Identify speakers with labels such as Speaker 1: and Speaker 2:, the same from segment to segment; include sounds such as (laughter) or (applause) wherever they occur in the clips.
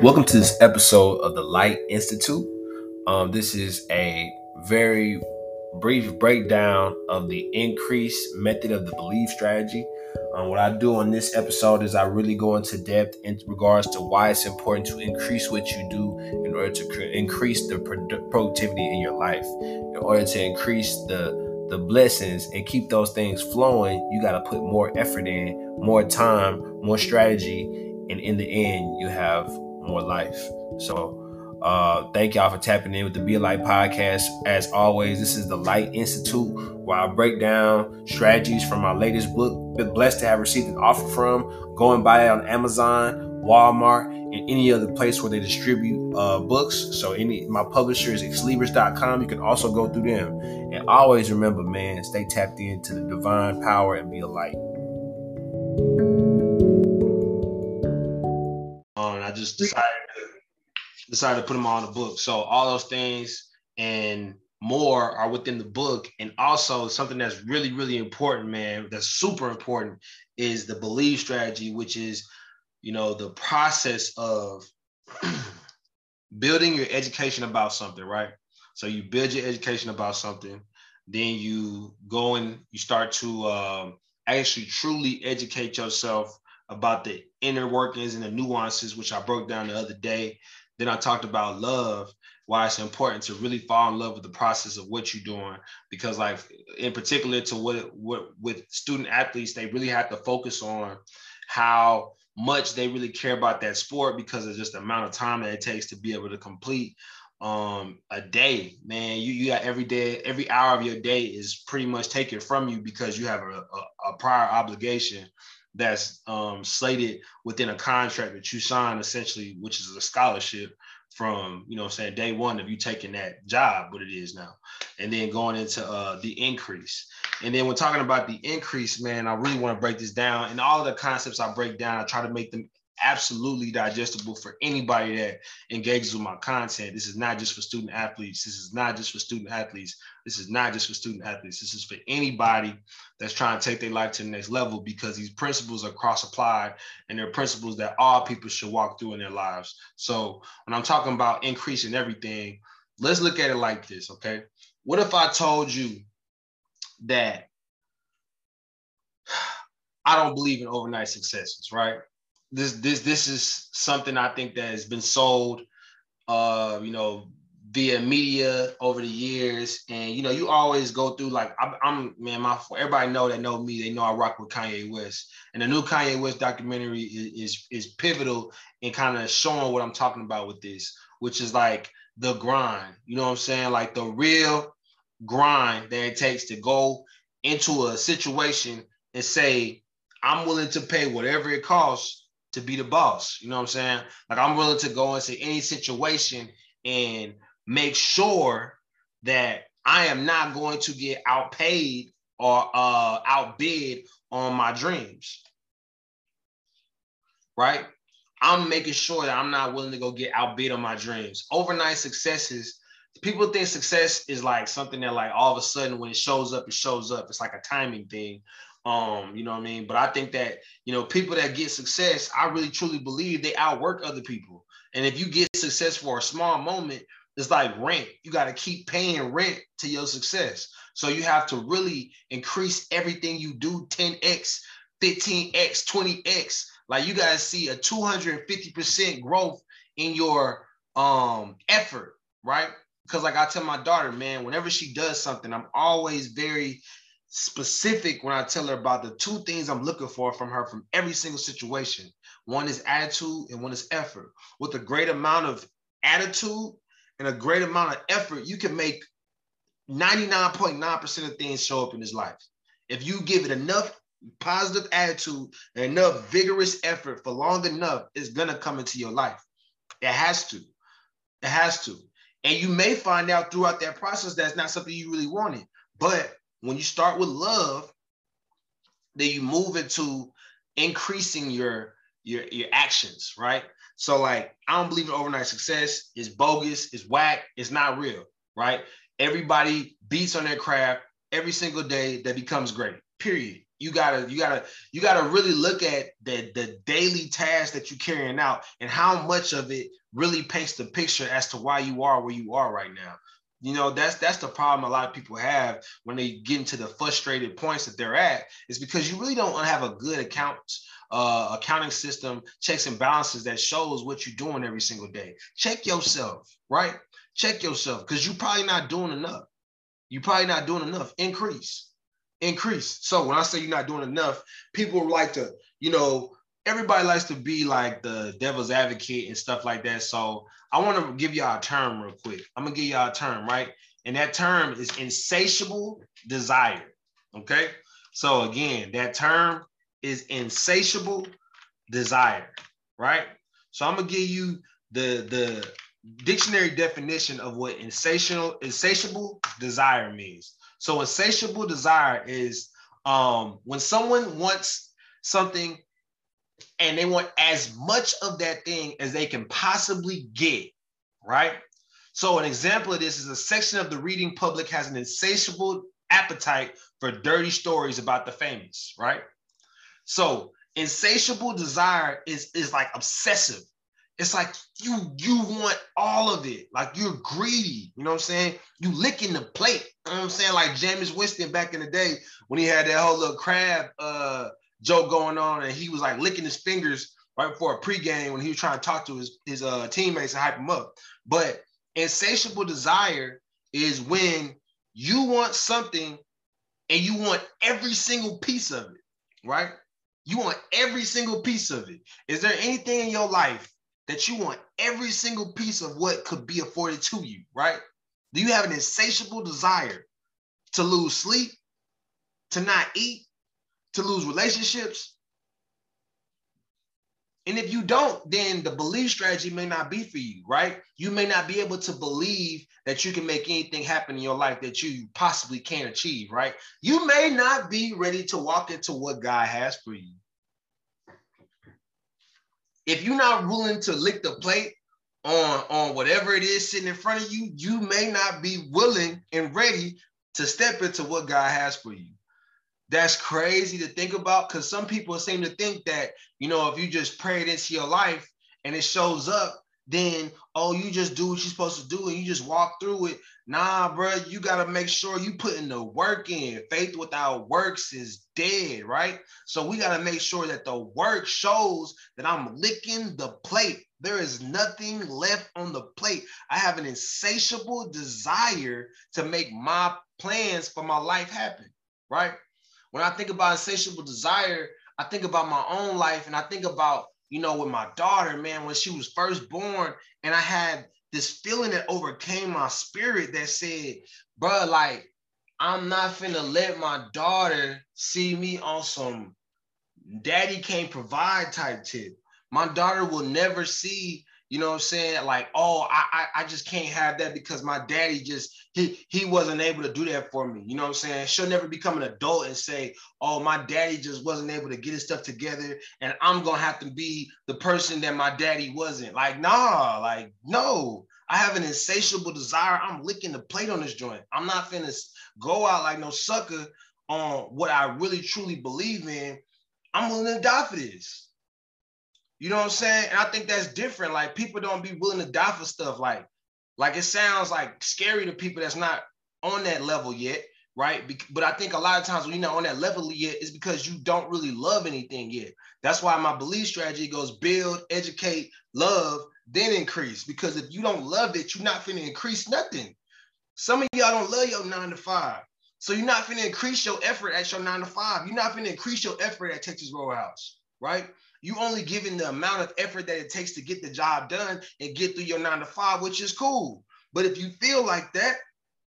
Speaker 1: Welcome to this episode of the Light Institute. Um, this is a very brief breakdown of the increase method of the believe strategy. Um, what I do on this episode is I really go into depth in regards to why it's important to increase what you do in order to cr- increase the pro- productivity in your life. In order to increase the the blessings and keep those things flowing, you got to put more effort in, more time, more strategy, and in the end, you have more life. So, uh, thank y'all for tapping in with the Be a Light podcast. As always, this is the Light Institute where I break down strategies from my latest book. Been blessed to have received an offer from. Go and buy it on Amazon, Walmart, and any other place where they distribute uh, books. So, any my publisher is xlibris.com. You can also go through them. And always remember, man, stay tapped into the divine power and be a light. Just decided to, decided to put them all in the book. So all those things and more are within the book. And also something that's really, really important, man, that's super important is the believe strategy, which is, you know, the process of (clears throat) building your education about something, right? So you build your education about something, then you go and you start to um, actually truly educate yourself about the inner workings and the nuances, which I broke down the other day. Then I talked about love, why it's important to really fall in love with the process of what you're doing. Because, like, in particular, to what, what with student athletes, they really have to focus on how much they really care about that sport because of just the amount of time that it takes to be able to complete um a day man you you got every day every hour of your day is pretty much taken from you because you have a, a, a prior obligation that's um, slated within a contract that you sign essentially, which is a scholarship from, you know I'm saying, day one of you taking that job, what it is now, and then going into uh, the increase. And then when talking about the increase, man, I really want to break this down. And all of the concepts I break down, I try to make them absolutely digestible for anybody that engages with my content. This is not just for student athletes. This is not just for student athletes. This is not just for student athletes. This is for anybody that's trying to take their life to the next level because these principles are cross applied and they're principles that all people should walk through in their lives. So when I'm talking about increasing everything, let's look at it like this, okay? What if I told you that (sighs) I don't believe in overnight successes, right? This this this is something I think that has been sold, uh, you know, via media over the years, and you know, you always go through like I'm, I'm man, my everybody know that know me, they know I rock with Kanye West, and the new Kanye West documentary is is, is pivotal in kind of showing what I'm talking about with this, which is like the grind. You know what I'm saying? Like the real grind that it takes to go into a situation and say, I'm willing to pay whatever it costs to be the boss. You know what I'm saying? Like I'm willing to go into any situation and make sure that I am not going to get outpaid or uh, outbid on my dreams. Right? I'm making sure that I'm not willing to go get outbid on my dreams. Overnight successes, people think success is like something that like all of a sudden when it shows up, it shows up. It's like a timing thing. Um, you know what I mean? But I think that, you know, people that get success, I really truly believe they outwork other people. And if you get success for a small moment, it's like rent. You got to keep paying rent to your success. So you have to really increase everything you do 10x, 15x, 20x. Like you got to see a 250% growth in your um effort, right? Because like I tell my daughter, man, whenever she does something, I'm always very specific when I tell her about the two things I'm looking for from her from every single situation. One is attitude and one is effort. With a great amount of attitude and a great amount of effort, you can make 99.9% of things show up in this life. If you give it enough positive attitude and enough vigorous effort for long enough, it's gonna come into your life. It has to. It has to. And you may find out throughout that process that's not something you really wanted. But when you start with love, then you move into increasing your your your actions, right? So like I don't believe in overnight success. It's bogus, it's whack, it's not real, right? Everybody beats on their craft every single day that becomes great. Period. you gotta you gotta you gotta really look at the the daily tasks that you're carrying out and how much of it really paints the picture as to why you are where you are right now you know that's that's the problem a lot of people have when they get into the frustrated points that they're at is because you really don't have a good account uh, accounting system checks and balances that shows what you're doing every single day. Check yourself right? Check yourself because you're probably not doing enough. You're probably not doing enough. Increase. Increase. So when I say you're not doing enough, people like to, you know, everybody likes to be like the devil's advocate and stuff like that. So I want to give y'all a term real quick. I'm gonna give y'all a term, right? And that term is insatiable desire. Okay. So again, that term is insatiable desire, right? So I'm gonna give you the the dictionary definition of what insatiable insatiable desire means. So insatiable desire is um, when someone wants something and they want as much of that thing as they can possibly get, right? So an example of this is a section of the reading public has an insatiable appetite for dirty stories about the famous, right? So insatiable desire is is like obsessive it's like you you want all of it. Like you're greedy. You know what I'm saying? You licking the plate. You know what I'm saying? Like Jameis Winston back in the day when he had that whole little crab uh joke going on and he was like licking his fingers right before a pregame when he was trying to talk to his, his uh teammates and hype them up. But insatiable desire is when you want something and you want every single piece of it, right? You want every single piece of it. Is there anything in your life that you want every single piece of what could be afforded to you, right? Do you have an insatiable desire to lose sleep, to not eat, to lose relationships? And if you don't, then the belief strategy may not be for you, right? You may not be able to believe that you can make anything happen in your life that you possibly can't achieve, right? You may not be ready to walk into what God has for you if you're not willing to lick the plate on on whatever it is sitting in front of you, you may not be willing and ready to step into what God has for you. That's crazy to think about because some people seem to think that, you know, if you just pray it into your life and it shows up, then oh, you just do what you're supposed to do and you just walk through it. Nah, bro, you gotta make sure you putting the work in. Faith without works is dead, right? So we gotta make sure that the work shows that I'm licking the plate. There is nothing left on the plate. I have an insatiable desire to make my plans for my life happen, right? When I think about insatiable desire, I think about my own life and I think about you know, with my daughter, man, when she was first born, and I had this feeling that overcame my spirit that said, bro, like, I'm not finna let my daughter see me on some daddy can't provide type tip. My daughter will never see you know what I'm saying? Like, oh, I, I, I just can't have that because my daddy just he he wasn't able to do that for me. You know what I'm saying? She'll never become an adult and say, oh, my daddy just wasn't able to get his stuff together, and I'm gonna have to be the person that my daddy wasn't. Like, nah, like, no. I have an insatiable desire. I'm licking the plate on this joint. I'm not finna go out like no sucker on what I really truly believe in. I'm willing to die for this. You know what I'm saying? And I think that's different. Like people don't be willing to die for stuff. Like, like it sounds like scary to people that's not on that level yet, right? But I think a lot of times when you're not on that level yet, is because you don't really love anything yet. That's why my belief strategy goes build, educate, love, then increase. Because if you don't love it, you're not to increase nothing. Some of y'all don't love your nine to five. So you're not to increase your effort at your nine to five. You're not to increase your effort at Texas Roadhouse, right? You only giving the amount of effort that it takes to get the job done and get through your nine to five, which is cool. But if you feel like that,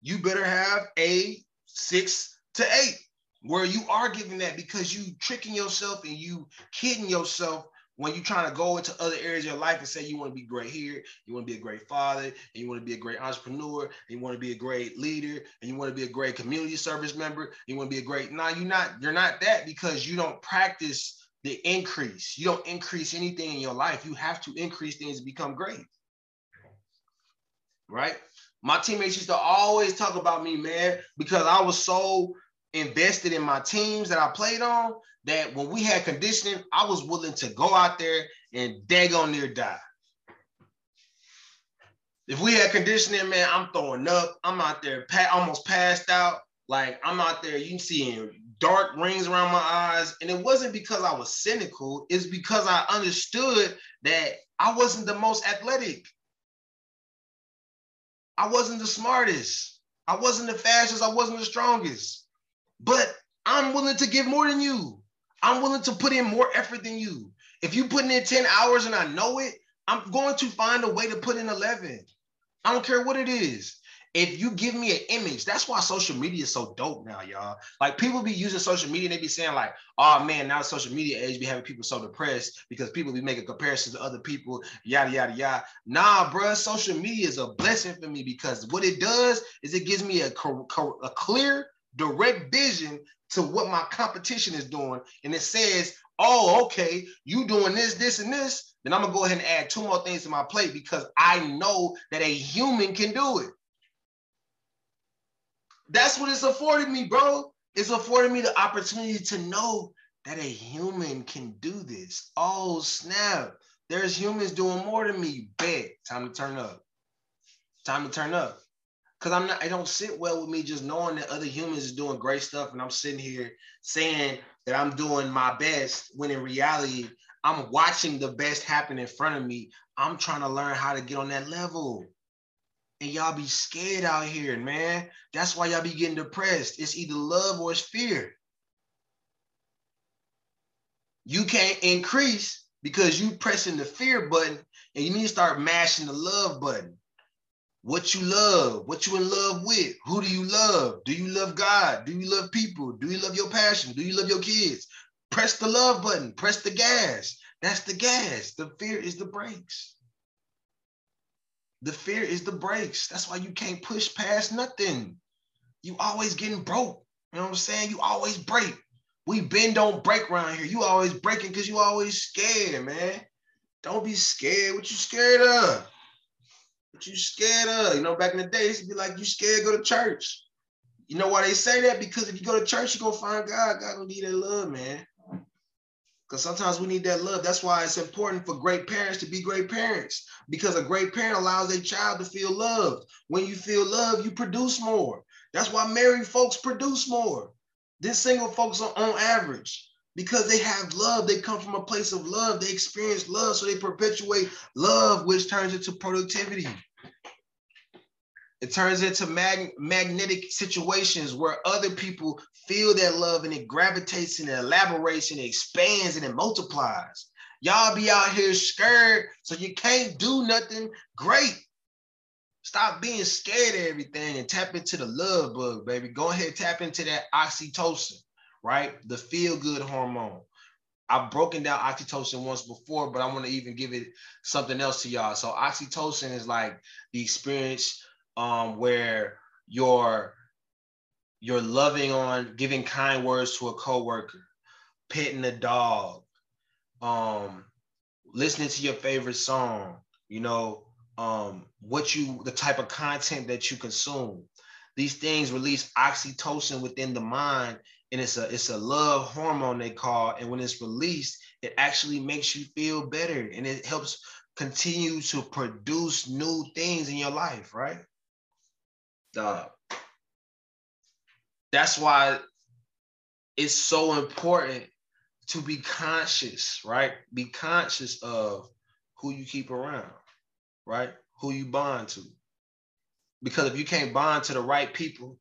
Speaker 1: you better have a six to eight where you are giving that because you tricking yourself and you kidding yourself when you're trying to go into other areas of your life and say you want to be great here, you want to be a great father, and you want to be a great entrepreneur, and you want to be a great leader, and you want to be a great community service member, you want to be a great. Now you're not. You're not that because you don't practice the increase. You don't increase anything in your life. You have to increase things to become great. Right? My teammates used to always talk about me, man, because I was so invested in my teams that I played on that when we had conditioning, I was willing to go out there and daggone near die. If we had conditioning, man, I'm throwing up. I'm out there pa- almost passed out. Like I'm out there, you seeing dark rings around my eyes. And it wasn't because I was cynical, it's because I understood that I wasn't the most athletic. I wasn't the smartest. I wasn't the fastest. I wasn't the strongest. But I'm willing to give more than you. I'm willing to put in more effort than you. If you're putting in 10 hours and I know it, I'm going to find a way to put in 11. I don't care what it is. If you give me an image, that's why social media is so dope now, y'all. Like people be using social media, and they be saying like, "Oh man, now social media age be having people so depressed because people be making comparisons to other people, yada yada yada." Nah, bro, social media is a blessing for me because what it does is it gives me a, a clear, direct vision to what my competition is doing, and it says, "Oh, okay, you doing this, this, and this." Then I'm gonna go ahead and add two more things to my plate because I know that a human can do it. That's what it's afforded me, bro. It's afforded me the opportunity to know that a human can do this. Oh, snap. There's humans doing more than me. Bet. Time to turn up. Time to turn up. Cause I'm not, I don't sit well with me just knowing that other humans is doing great stuff. And I'm sitting here saying that I'm doing my best when in reality, I'm watching the best happen in front of me. I'm trying to learn how to get on that level and y'all be scared out here, man. That's why y'all be getting depressed. It's either love or it's fear. You can't increase because you pressing the fear button and you need to start mashing the love button. What you love, what you in love with, who do you love? Do you love God? Do you love people? Do you love your passion? Do you love your kids? Press the love button, press the gas. That's the gas. The fear is the brakes. The fear is the brakes. That's why you can't push past nothing. You always getting broke. You know what I'm saying? You always break. We bend don't break around here. You always breaking because you always scared, man. Don't be scared. What you scared of? What you scared of? You know, back in the day, it be like you scared go to church. You know why they say that? Because if you go to church, you're gonna find God. God gonna need that love, man. Because sometimes we need that love. That's why it's important for great parents to be great parents. Because a great parent allows a child to feel loved. When you feel love, you produce more. That's why married folks produce more than single folks on average. Because they have love, they come from a place of love, they experience love, so they perpetuate love, which turns into productivity. It turns into mag- magnetic situations where other people feel that love and it gravitates and it elaborates and it expands and it multiplies. Y'all be out here scared, so you can't do nothing great. Stop being scared of everything and tap into the love bug, baby. Go ahead, tap into that oxytocin, right? The feel good hormone. I've broken down oxytocin once before, but I want to even give it something else to y'all. So, oxytocin is like the experience um, where you're you're loving on giving kind words to a coworker, petting a dog, um, listening to your favorite song, you know, um, what you the type of content that you consume. These things release oxytocin within the mind, and it's a it's a love hormone they call. And when it's released, it actually makes you feel better, and it helps continue to produce new things in your life, right? Dog. That's why it's so important to be conscious, right? Be conscious of who you keep around, right? Who you bond to. Because if you can't bond to the right people,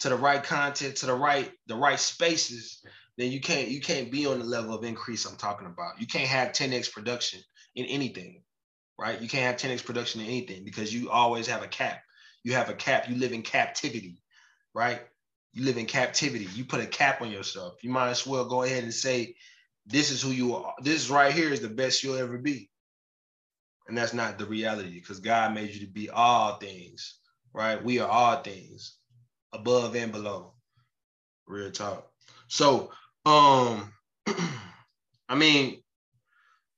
Speaker 1: to the right content, to the right the right spaces, then you can't you can't be on the level of increase I'm talking about. You can't have 10x production in anything, right? You can't have 10x production in anything because you always have a cap you have a cap. You live in captivity, right? You live in captivity. You put a cap on yourself. You might as well go ahead and say, this is who you are. This right here is the best you'll ever be. And that's not the reality because God made you to be all things, right? We are all things above and below. Real talk. So, um, (clears throat) I mean,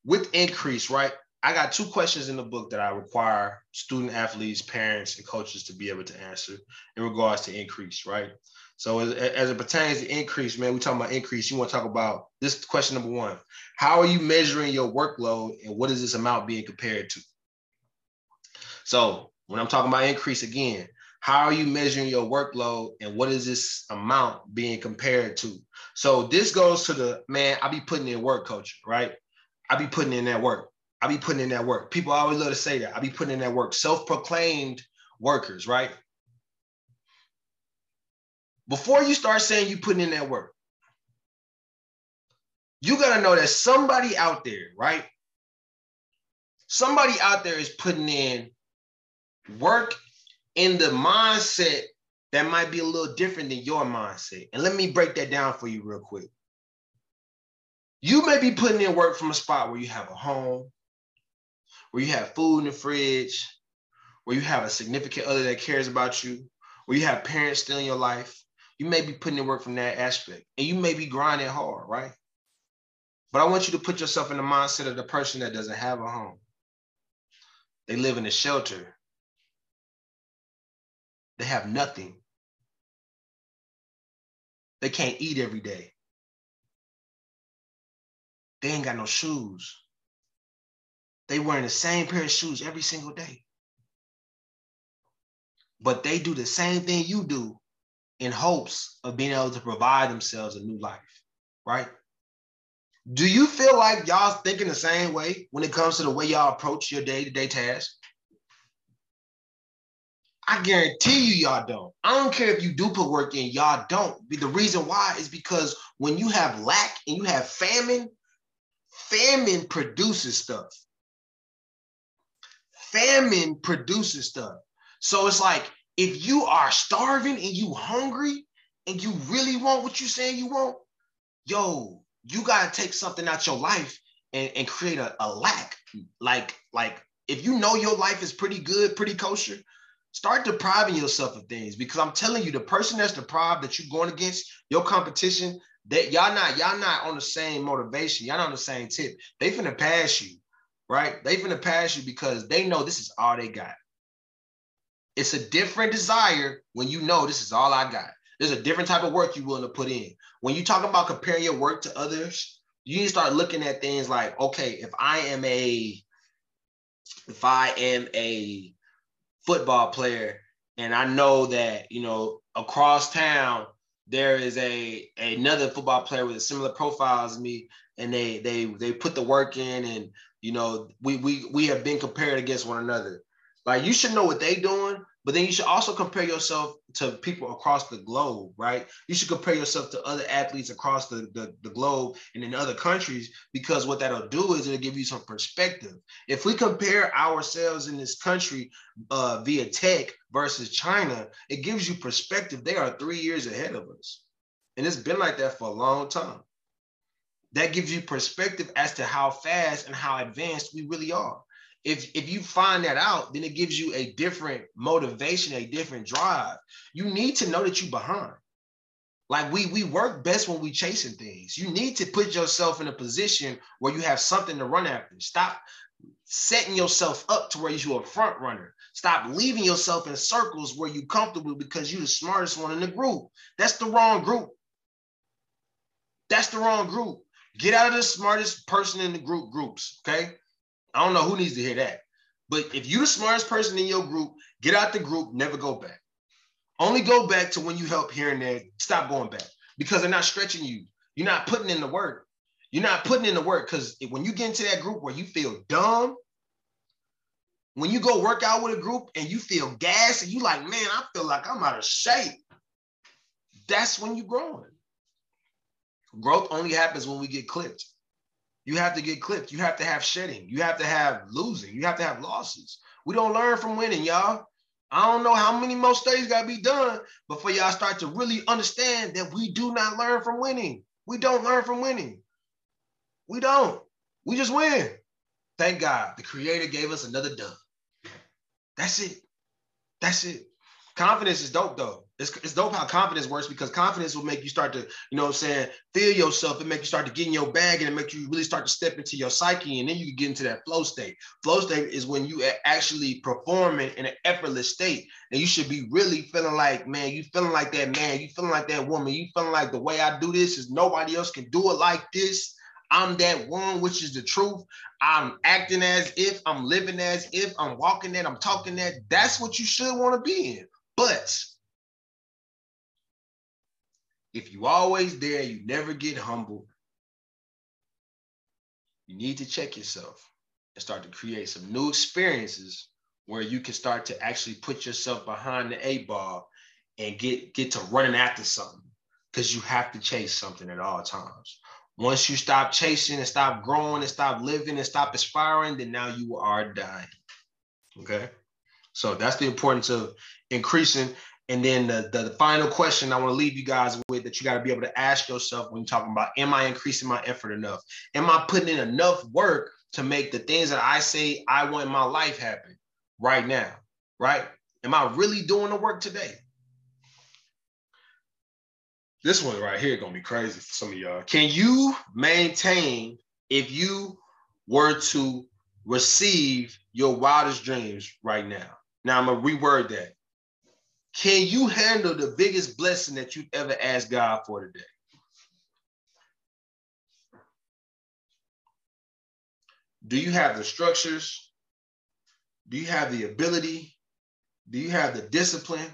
Speaker 1: with increase, right? I got two questions in the book that I require student athletes, parents, and coaches to be able to answer in regards to increase, right? So as, as it pertains to increase, man, we talking about increase. You want to talk about this question number one. How are you measuring your workload and what is this amount being compared to? So when I'm talking about increase again, how are you measuring your workload and what is this amount being compared to? So this goes to the man, I be putting in work coach, right? I be putting in that work. I be putting in that work. People always love to say that. I be putting in that work. Self-proclaimed workers, right? Before you start saying you putting in that work, you got to know that somebody out there, right? Somebody out there is putting in work in the mindset that might be a little different than your mindset. And let me break that down for you real quick. You may be putting in work from a spot where you have a home, where you have food in the fridge, where you have a significant other that cares about you, where you have parents still in your life. You may be putting in work from that aspect and you may be grinding hard, right? But I want you to put yourself in the mindset of the person that doesn't have a home. They live in a shelter they have nothing. They can't eat every day. They ain't got no shoes. They wearing the same pair of shoes every single day. But they do the same thing you do in hopes of being able to provide themselves a new life, right? Do you feel like y'all thinking the same way when it comes to the way y'all approach your day-to-day tasks? I guarantee you, y'all don't. I don't care if you do put work in, y'all don't. The reason why is because when you have lack and you have famine, famine produces stuff. Famine produces stuff. So it's like if you are starving and you hungry and you really want what you saying you want, yo, you gotta take something out your life and, and create a, a lack. Like, like if you know your life is pretty good, pretty kosher, start depriving yourself of things because I'm telling you, the person that's deprived that you're going against, your competition, that y'all not y'all not on the same motivation, y'all not on the same tip. They finna pass you, right? They finna pass you because they know this is all they got. It's a different desire when you know this is all I got. There's a different type of work you're willing to put in. When you talk about comparing your work to others, you need to start looking at things like, okay, if I am a, if I am a football player, and I know that you know across town there is a another football player with a similar profile as me, and they they they put the work in, and you know we we we have been compared against one another. Like you should know what they're doing, but then you should also compare yourself to people across the globe, right? You should compare yourself to other athletes across the, the, the, globe and in other countries because what that'll do is it'll give you some perspective. If we compare ourselves in this country uh, via tech versus China, it gives you perspective. They are three years ahead of us. And it's been like that for a long time. That gives you perspective as to how fast and how advanced we really are if if you find that out, then it gives you a different motivation, a different drive. You need to know that you're behind. Like we we work best when we're chasing things. You need to put yourself in a position where you have something to run after. Stop setting yourself up to where you're a front runner. Stop leaving yourself in circles where you're comfortable because you're the smartest one in the group. That's the wrong group. That's the wrong group. Get out of the smartest person in the group groups. Okay. I don't know who needs to hear that. But if you're the smartest person in your group, get out the group, never go back. Only go back to when you help here and there. Stop going back because they're not stretching you. You're not putting in the work. You're not putting in the work because when you get into that group where you feel dumb, when you go work out with a group and you feel gas and you like, man, I feel like I'm out of shape. That's when you're growing. Growth only happens when we get clipped. You have to get clipped. You have to have shedding. You have to have losing. You have to have losses. We don't learn from winning, y'all. I don't know how many more studies got to be done before y'all start to really understand that we do not learn from winning. We don't learn from winning. We don't. We just win. Thank God the creator gave us another dub. That's it. That's it. Confidence is dope though It's, it's dope how confidence works because confidence will make you start to, you know what I'm saying, feel yourself and make you start to get in your bag and it make you really start to step into your psyche. And then you can get into that flow state. Flow state is when you actually performing in an effortless state. And you should be really feeling like, man, you feeling like that man, you feeling like that woman, you feeling like the way I do this is nobody else can do it like this. I'm that one, which is the truth. I'm acting as if, I'm living as if, I'm walking that, I'm talking that. That's what you should want to be in. But if you always there, you never get humble. You need to check yourself and start to create some new experiences where you can start to actually put yourself behind the eight ball and get get to running after something because you have to chase something at all times. Once you stop chasing and stop growing and stop living and stop aspiring, then now you are dying. Okay. So that's the importance of increasing and then the, the, the final question I want to leave you guys with that you got to be able to ask yourself when you're talking about, am I increasing my effort enough? Am I putting in enough work to make the things that I say I want in my life happen right now? Right? Am I really doing the work today? This one right here gonna be crazy for some of y'all. Can you maintain if you were to receive your wildest dreams right now? Now I'm gonna reword that. Can you handle the biggest blessing that you've ever asked God for today? Do you have the structures? Do you have the ability? Do you have the discipline?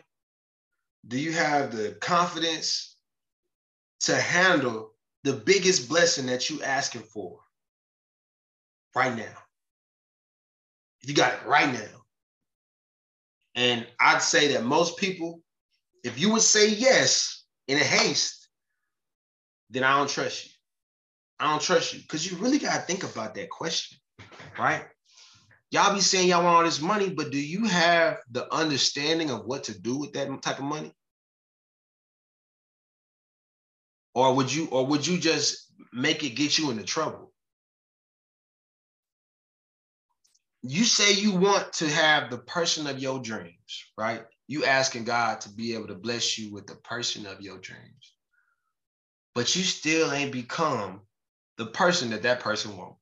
Speaker 1: Do you have the confidence to handle the biggest blessing that you're asking for right now? You got it right now. And I'd say that most people, if you would say yes in a haste, then I don't trust you. I don't trust you because you really got to think about that question, right? Y'all be saying y'all want all this money, but do you have the understanding of what to do with that type of money? Or would you, or would you just make it get you into trouble? You say you want to have the person of your dreams, right? You asking God to be able to bless you with the person of your dreams, but you still ain't become the person that that person wants.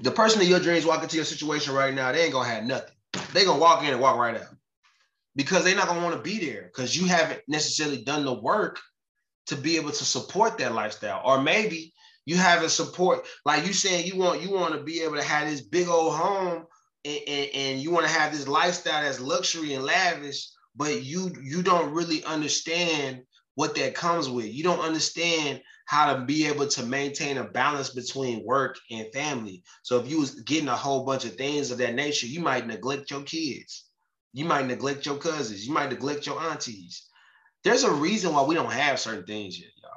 Speaker 1: The person of your dreams walk into your situation right now, they ain't gonna have nothing. They gonna walk in and walk right out because they're not gonna want to be there because you haven't necessarily done the work to be able to support that lifestyle, or maybe you having support, like you saying you want you want to be able to have this big old home and, and, and you want to have this lifestyle that's luxury and lavish, but you you don't really understand what that comes with. You don't understand how to be able to maintain a balance between work and family. So if you was getting a whole bunch of things of that nature, you might neglect your kids. You might neglect your cousins. You might neglect your aunties. There's a reason why we don't have certain things yet, y'all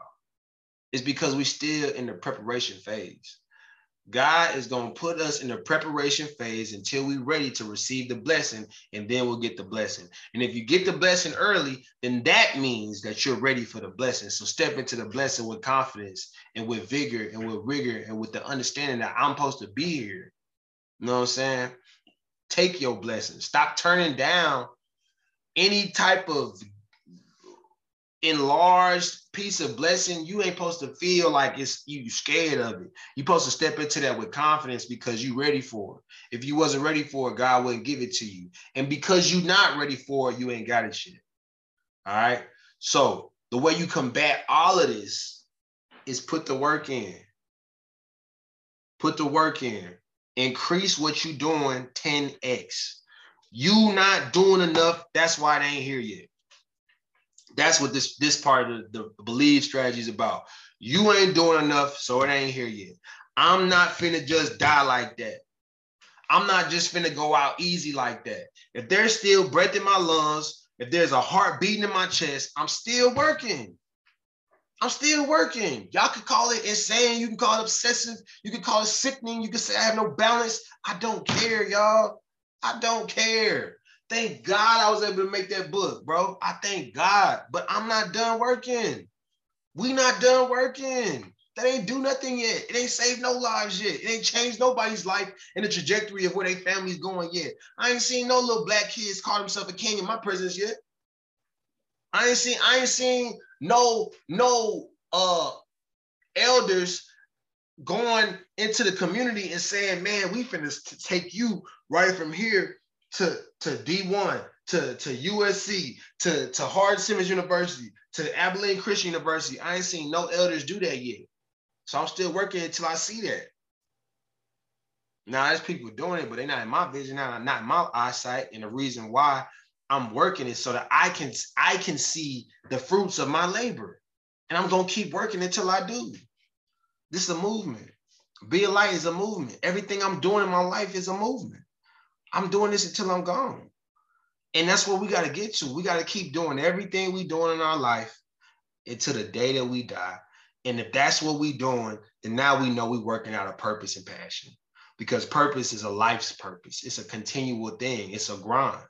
Speaker 1: is because we're still in the preparation phase. God is going to put us in the preparation phase until we're ready to receive the blessing, and then we'll get the blessing. And if you get the blessing early, then that means that you're ready for the blessing. So step into the blessing with confidence and with vigor and with rigor and with the understanding that I'm supposed to be here. You know what I'm saying? Take your blessing. Stop turning down any type of enlarged piece of blessing, you ain't supposed to feel like it's you scared of it. You're supposed to step into that with confidence because you're ready for it. If you wasn't ready for it, God wouldn't give it to you. And because you're not ready for it, you ain't got it yet. All right. So the way you combat all of this is put the work in. Put the work in. Increase what you're doing 10x. You not doing enough. That's why they ain't here yet. That's what this this part of the, the believe strategy is about. You ain't doing enough, so it ain't here yet. I'm not finna just die like that. I'm not just finna go out easy like that. If there's still breath in my lungs, if there's a heart beating in my chest, I'm still working. I'm still working. Y'all can call it insane. You can call it obsessive. You can call it sickening. You can say I have no balance. I don't care, y'all. I don't care. Thank God I was able to make that book, bro. I thank God, but I'm not done working. We not done working. That ain't do nothing yet. It ain't saved no lives yet. It ain't changed nobody's life and the trajectory of where their family's going yet. I ain't seen no little black kids call themselves a king in my presence yet. I ain't seen, I ain't seen no, no uh elders going into the community and saying, man, we finna take you right from here to, to D1, to, to USC, to, to Hardin Simmons University, to Abilene Christian University. I ain't seen no elders do that yet. So I'm still working until I see that. Now there's people doing it, but they're not in my vision, not, not in my eyesight. And the reason why I'm working is so that I can I can see the fruits of my labor. And I'm gonna keep working until I do. This is a movement. Be a light is a movement. Everything I'm doing in my life is a movement. I'm doing this until I'm gone. And that's what we got to get to. We got to keep doing everything we doing in our life until the day that we die. And if that's what we're doing, then now we know we're working out a purpose and passion because purpose is a life's purpose. It's a continual thing. It's a grind.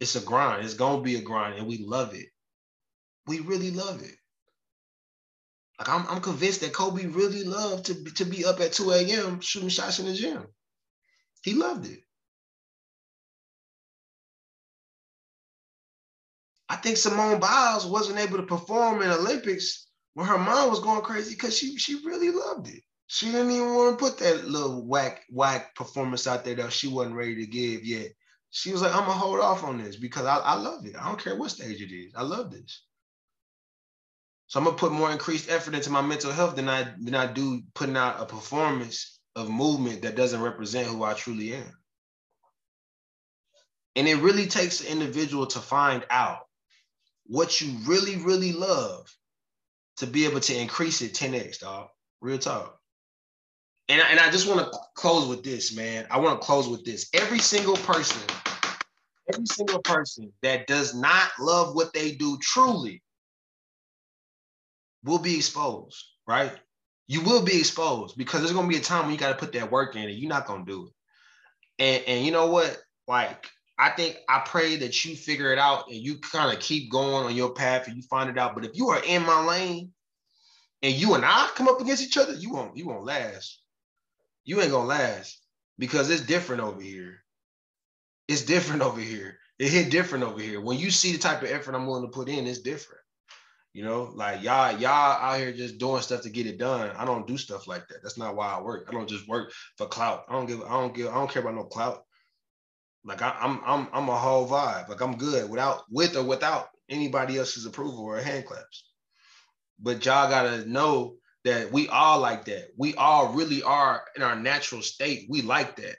Speaker 1: It's a grind. It's to be a grind and we love it. We really love it. Like I'm, I'm convinced that Kobe really loved to, to be up at 2 a.m. shooting shots in the gym. He loved it. I think Simone Biles wasn't able to perform in Olympics when her mom was going crazy because she she really loved it. She didn't even want to put that little whack whack performance out there that she wasn't ready to give yet. She was like, I'm gonna hold off on this because I, I love it. I don't care what stage it is. I love this. So I'm gonna put more increased effort into my mental health than I than I do putting out a performance of movement that doesn't represent who I truly am. And it really takes an individual to find out what you really, really love to be able to increase it 10x, dog. Real talk. And, and I just want to close with this, man. I want to close with this. Every single person, every single person that does not love what they do truly will be exposed, right? You will be exposed because there's gonna be a time when you got to put that work in and you're not gonna do it. And and you know what? Like I think I pray that you figure it out and you kind of keep going on your path and you find it out. But if you are in my lane and you and I come up against each other, you won't you won't last. You ain't gonna last because it's different over here. It's different over here. It hit different over here. When you see the type of effort I'm willing to put in, it's different. You know, like y'all, y'all out here just doing stuff to get it done. I don't do stuff like that. That's not why I work. I don't just work for clout. I don't give, I don't give, I don't care about no clout. Like I, am I'm, I'm, I'm a whole vibe. Like I'm good without, with or without anybody else's approval or hand claps. But y'all gotta know that we all like that. We all really are in our natural state. We like that.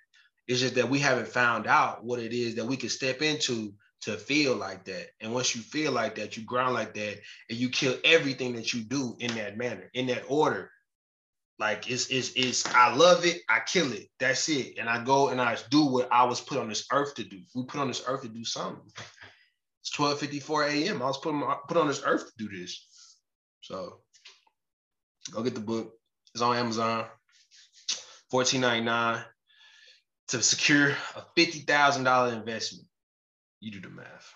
Speaker 1: It's just that we haven't found out what it is that we can step into to feel like that. And once you feel like that, you ground like that, and you kill everything that you do in that manner, in that order. Like it's it's it's I love it, I kill it. That's it. And I go and I do what I was put on this earth to do. We put on this earth to do something. It's 12:54 a.m. I was put on, put on this earth to do this. So go get the book. It's on Amazon. $14.99 to secure a $50,000 investment. You do the math.